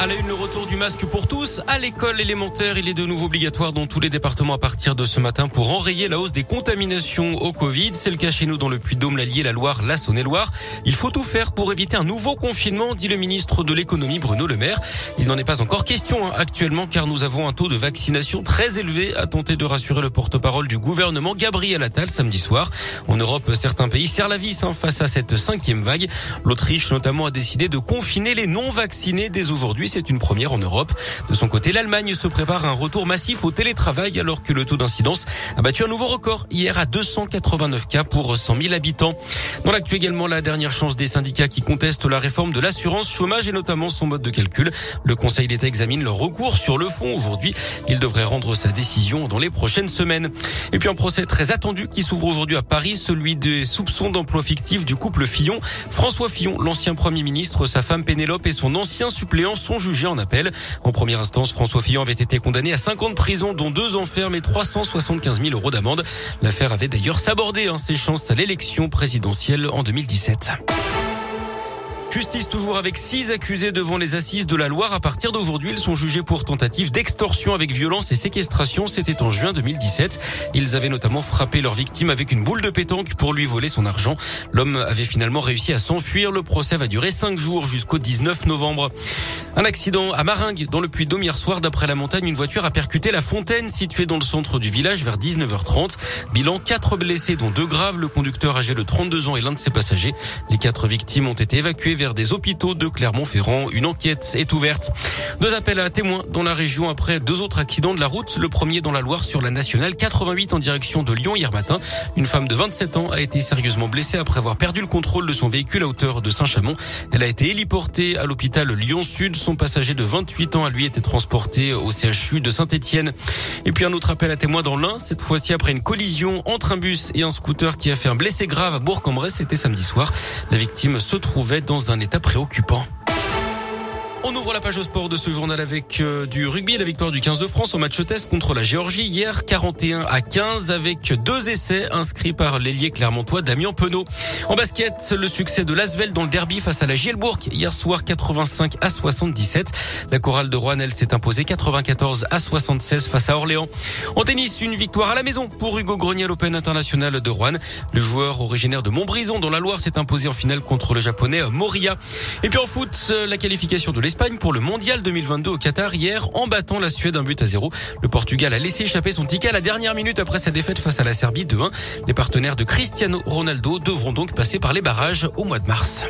À la une, le retour du masque pour tous. À l'école élémentaire, il est de nouveau obligatoire dans tous les départements à partir de ce matin pour enrayer la hausse des contaminations au Covid. C'est le cas chez nous dans le Puy-de-Dôme, l'Allier, la Loire, la Saône-et-Loire. Il faut tout faire pour éviter un nouveau confinement, dit le ministre de l'économie Bruno Le Maire. Il n'en est pas encore question hein, actuellement car nous avons un taux de vaccination très élevé, a tenté de rassurer le porte-parole du gouvernement Gabriel Attal samedi soir. En Europe, certains pays serrent la vis hein, face à cette cinquième vague. L'Autriche notamment a décidé de confiner les non-vaccinés dès aujourd'hui c'est une première en Europe. De son côté, l'Allemagne se prépare à un retour massif au télétravail alors que le taux d'incidence a battu un nouveau record hier à 289 cas pour 100 000 habitants. Dans l'actu également, la dernière chance des syndicats qui contestent la réforme de l'assurance chômage et notamment son mode de calcul. Le Conseil d'État examine le recours sur le fond aujourd'hui. Il devrait rendre sa décision dans les prochaines semaines. Et puis un procès très attendu qui s'ouvre aujourd'hui à Paris, celui des soupçons d'emploi fictif du couple Fillon. François Fillon, l'ancien Premier ministre, sa femme Pénélope et son ancien suppléant sont jugé en appel. En première instance, François Fillon avait été condamné à 5 ans de prison, dont 2 ans ferme et 375 000 euros d'amende. L'affaire avait d'ailleurs sabordé hein, ses chances à l'élection présidentielle en 2017. Justice toujours avec six accusés devant les assises de la Loire. À partir d'aujourd'hui, ils sont jugés pour tentative d'extorsion avec violence et séquestration. C'était en juin 2017. Ils avaient notamment frappé leur victime avec une boule de pétanque pour lui voler son argent. L'homme avait finalement réussi à s'enfuir. Le procès va durer cinq jours jusqu'au 19 novembre. Un accident à Maringue, dans le Puy-de-Dôme hier soir. D'après la montagne, une voiture a percuté la fontaine située dans le centre du village vers 19h30. Bilan, quatre blessés, dont deux graves. Le conducteur âgé de 32 ans et l'un de ses passagers. Les quatre victimes ont été évacuées vers des hôpitaux de Clermont-Ferrand. Une enquête est ouverte. Deux appels à témoins dans la région après deux autres accidents de la route. Le premier dans la Loire sur la nationale 88 en direction de Lyon hier matin. Une femme de 27 ans a été sérieusement blessée après avoir perdu le contrôle de son véhicule à hauteur de Saint-Chamond. Elle a été héliportée à l'hôpital Lyon-Sud. Son passager de 28 ans a lui été transporté au CHU de Saint-Etienne. Et puis un autre appel à témoins dans l'Ain, cette fois-ci après une collision entre un bus et un scooter qui a fait un blessé grave à Bourg-en-Bresse. C'était samedi soir. La victime se trouvait dans un état préoccupant. On ouvre la page au sport de ce journal avec euh, du rugby la victoire du 15 de France au match test contre la Géorgie hier 41 à 15 avec deux essais inscrits par l'ailier clermontois Damien Penaud. En basket, le succès de l'Asvel dans le derby face à la Gielbourg hier soir 85 à 77. La chorale de Rouen, elle s'est imposée 94 à 76 face à Orléans. En tennis, une victoire à la maison pour Hugo Grenier à l'Open International de Rouen. Le joueur originaire de Montbrison dans la Loire s'est imposé en finale contre le japonais Moria. Et puis en foot, la qualification de l'Espagne pour le mondial 2022 au Qatar hier en battant la Suède un but à zéro. Le Portugal a laissé échapper son ticket à la dernière minute après sa défaite face à la Serbie 2-1. Les partenaires de Cristiano Ronaldo devront donc passer par les barrages au mois de mars.